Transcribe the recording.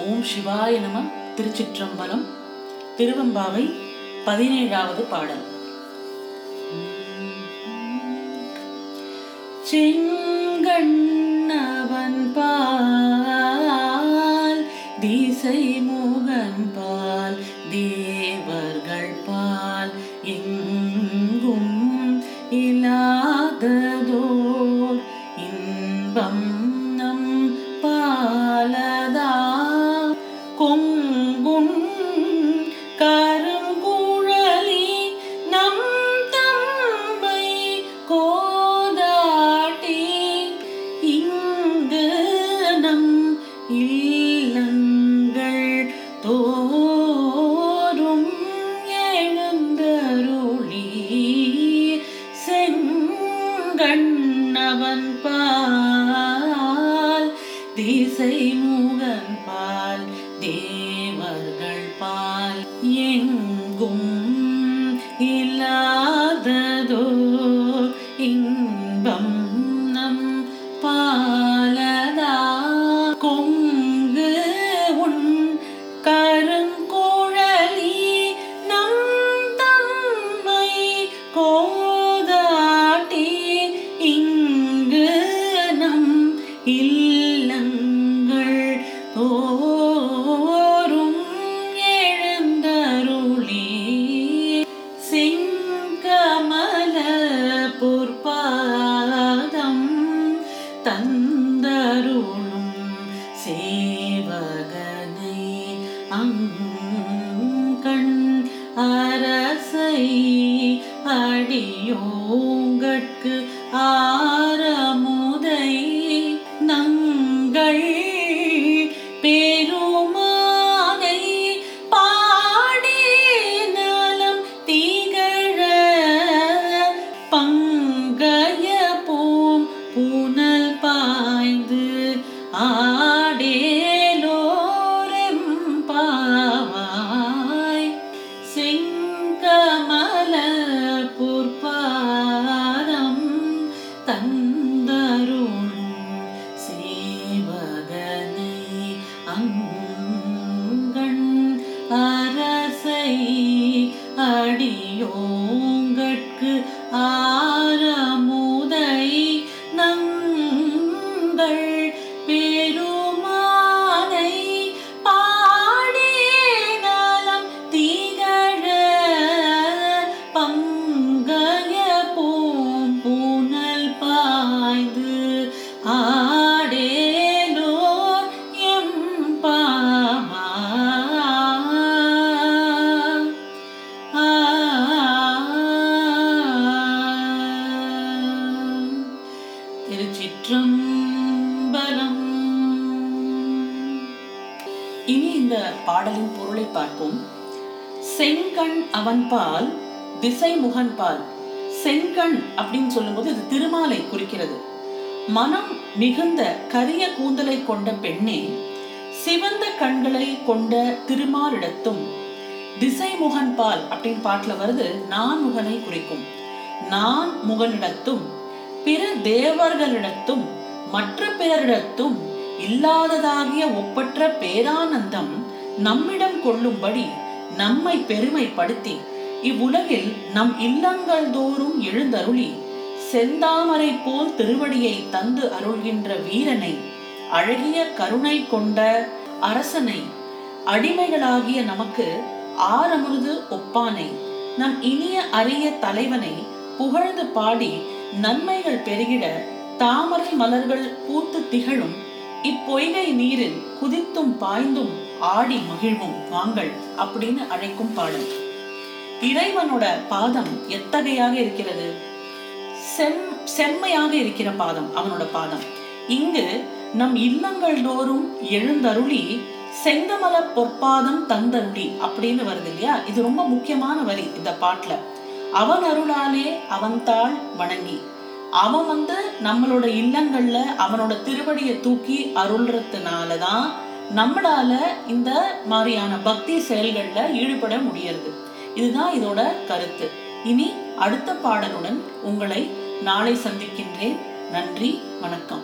ஓம் சிவாய நம திருச்சிற்றம்பலம் திருவம்பாவை பதினேழாவது பாடல். செங்கண்ணவன் பால் திசை முகன் பால் தேவர்கள் பால் எங்கும் தோறும் எழுந்தருளி செங்கண்ணவன் பால் திசை முகன் பால் தே கண் அரசை அடியோங்கட்கு ஆரமுதை நங்கள் Oh. திருச்சிற்றம்பலம். இனி இந்த பாடலின் பொருளை பார்ப்போம். செங்கண் அவன்பால் திசை முகன்பால் செங்கண் அப்படின்னு சொல்லும்போது இது திருமாலை குறிக்கிறது. மனம் மிகுந்த கரிய கூந்தலை கொண்ட பெண்ணே சிவந்த கண்களை கொண்ட திருமாலிடத்தும் திசை முகன்பால் அப்படின்னு பாட்டுல வருது நான் முகனை குறிக்கும். நான் முகனிடத்தும் பிற தேவர்களிடத்தும் மற்ற பிறரிடத்தும் இல்லாததாகிய ஒப்பற்ற பேரானந்தம் நம்மிடம் கொள்ளும்படி நம்மை பெருமைப்படுத்தி இவ்வுலகில் நம் இல்லங்கள் தோறும் எழுந்தருளி செந்தாமரை போல் திருவடியை தந்து அருள்கின்ற வீரனை அழகிய கருணை கொண்ட அரசனை அடிமைகளாகிய நமக்கு ஆரமுருது ஒப்பானை நம் இனிய அரிய தலைவனை புகழ்ந்து பாடி நன்மைகள் பெருகிட தாமரை மலர்கள் பூத்து திகழும். இப்பொய்கை நீரில் குதித்தும் பாய்ந்தும் ஆடி மகிழ்வும் வாங்கள் அப்படின்னு அழைக்கும் பாடல். இறைவனோட பாதம் எத்தகையாக இருக்கிறது? செம் செம்மையாக இருக்கிற பாதம் அவனோட பாதம். இங்கு நம் இல்லங்கள் தோறும் எழுந்தருளி செங்கமல பொற்பாதம் தந்தருளி அப்படின்னு வருது இல்லையா? இது ரொம்ப முக்கியமான வரி இந்த பாட்டுல. அவன் அருளாலே அவன் தாள் வணங்கி. அவன் வந்து நம்மளோட இல்லங்கள்ல அவனோட திருவடியை தூக்கி அருள்றதுனாலதான் நம்மளால இந்த மாதிரியான பக்தி செயல்கள்ல ஈடுபட முடியறது. இதுதான் இதோட கருத்து. இனி அடுத்த பாடலுடன் உங்களை நாளை சந்திக்கின்றேன். நன்றி வணக்கம்.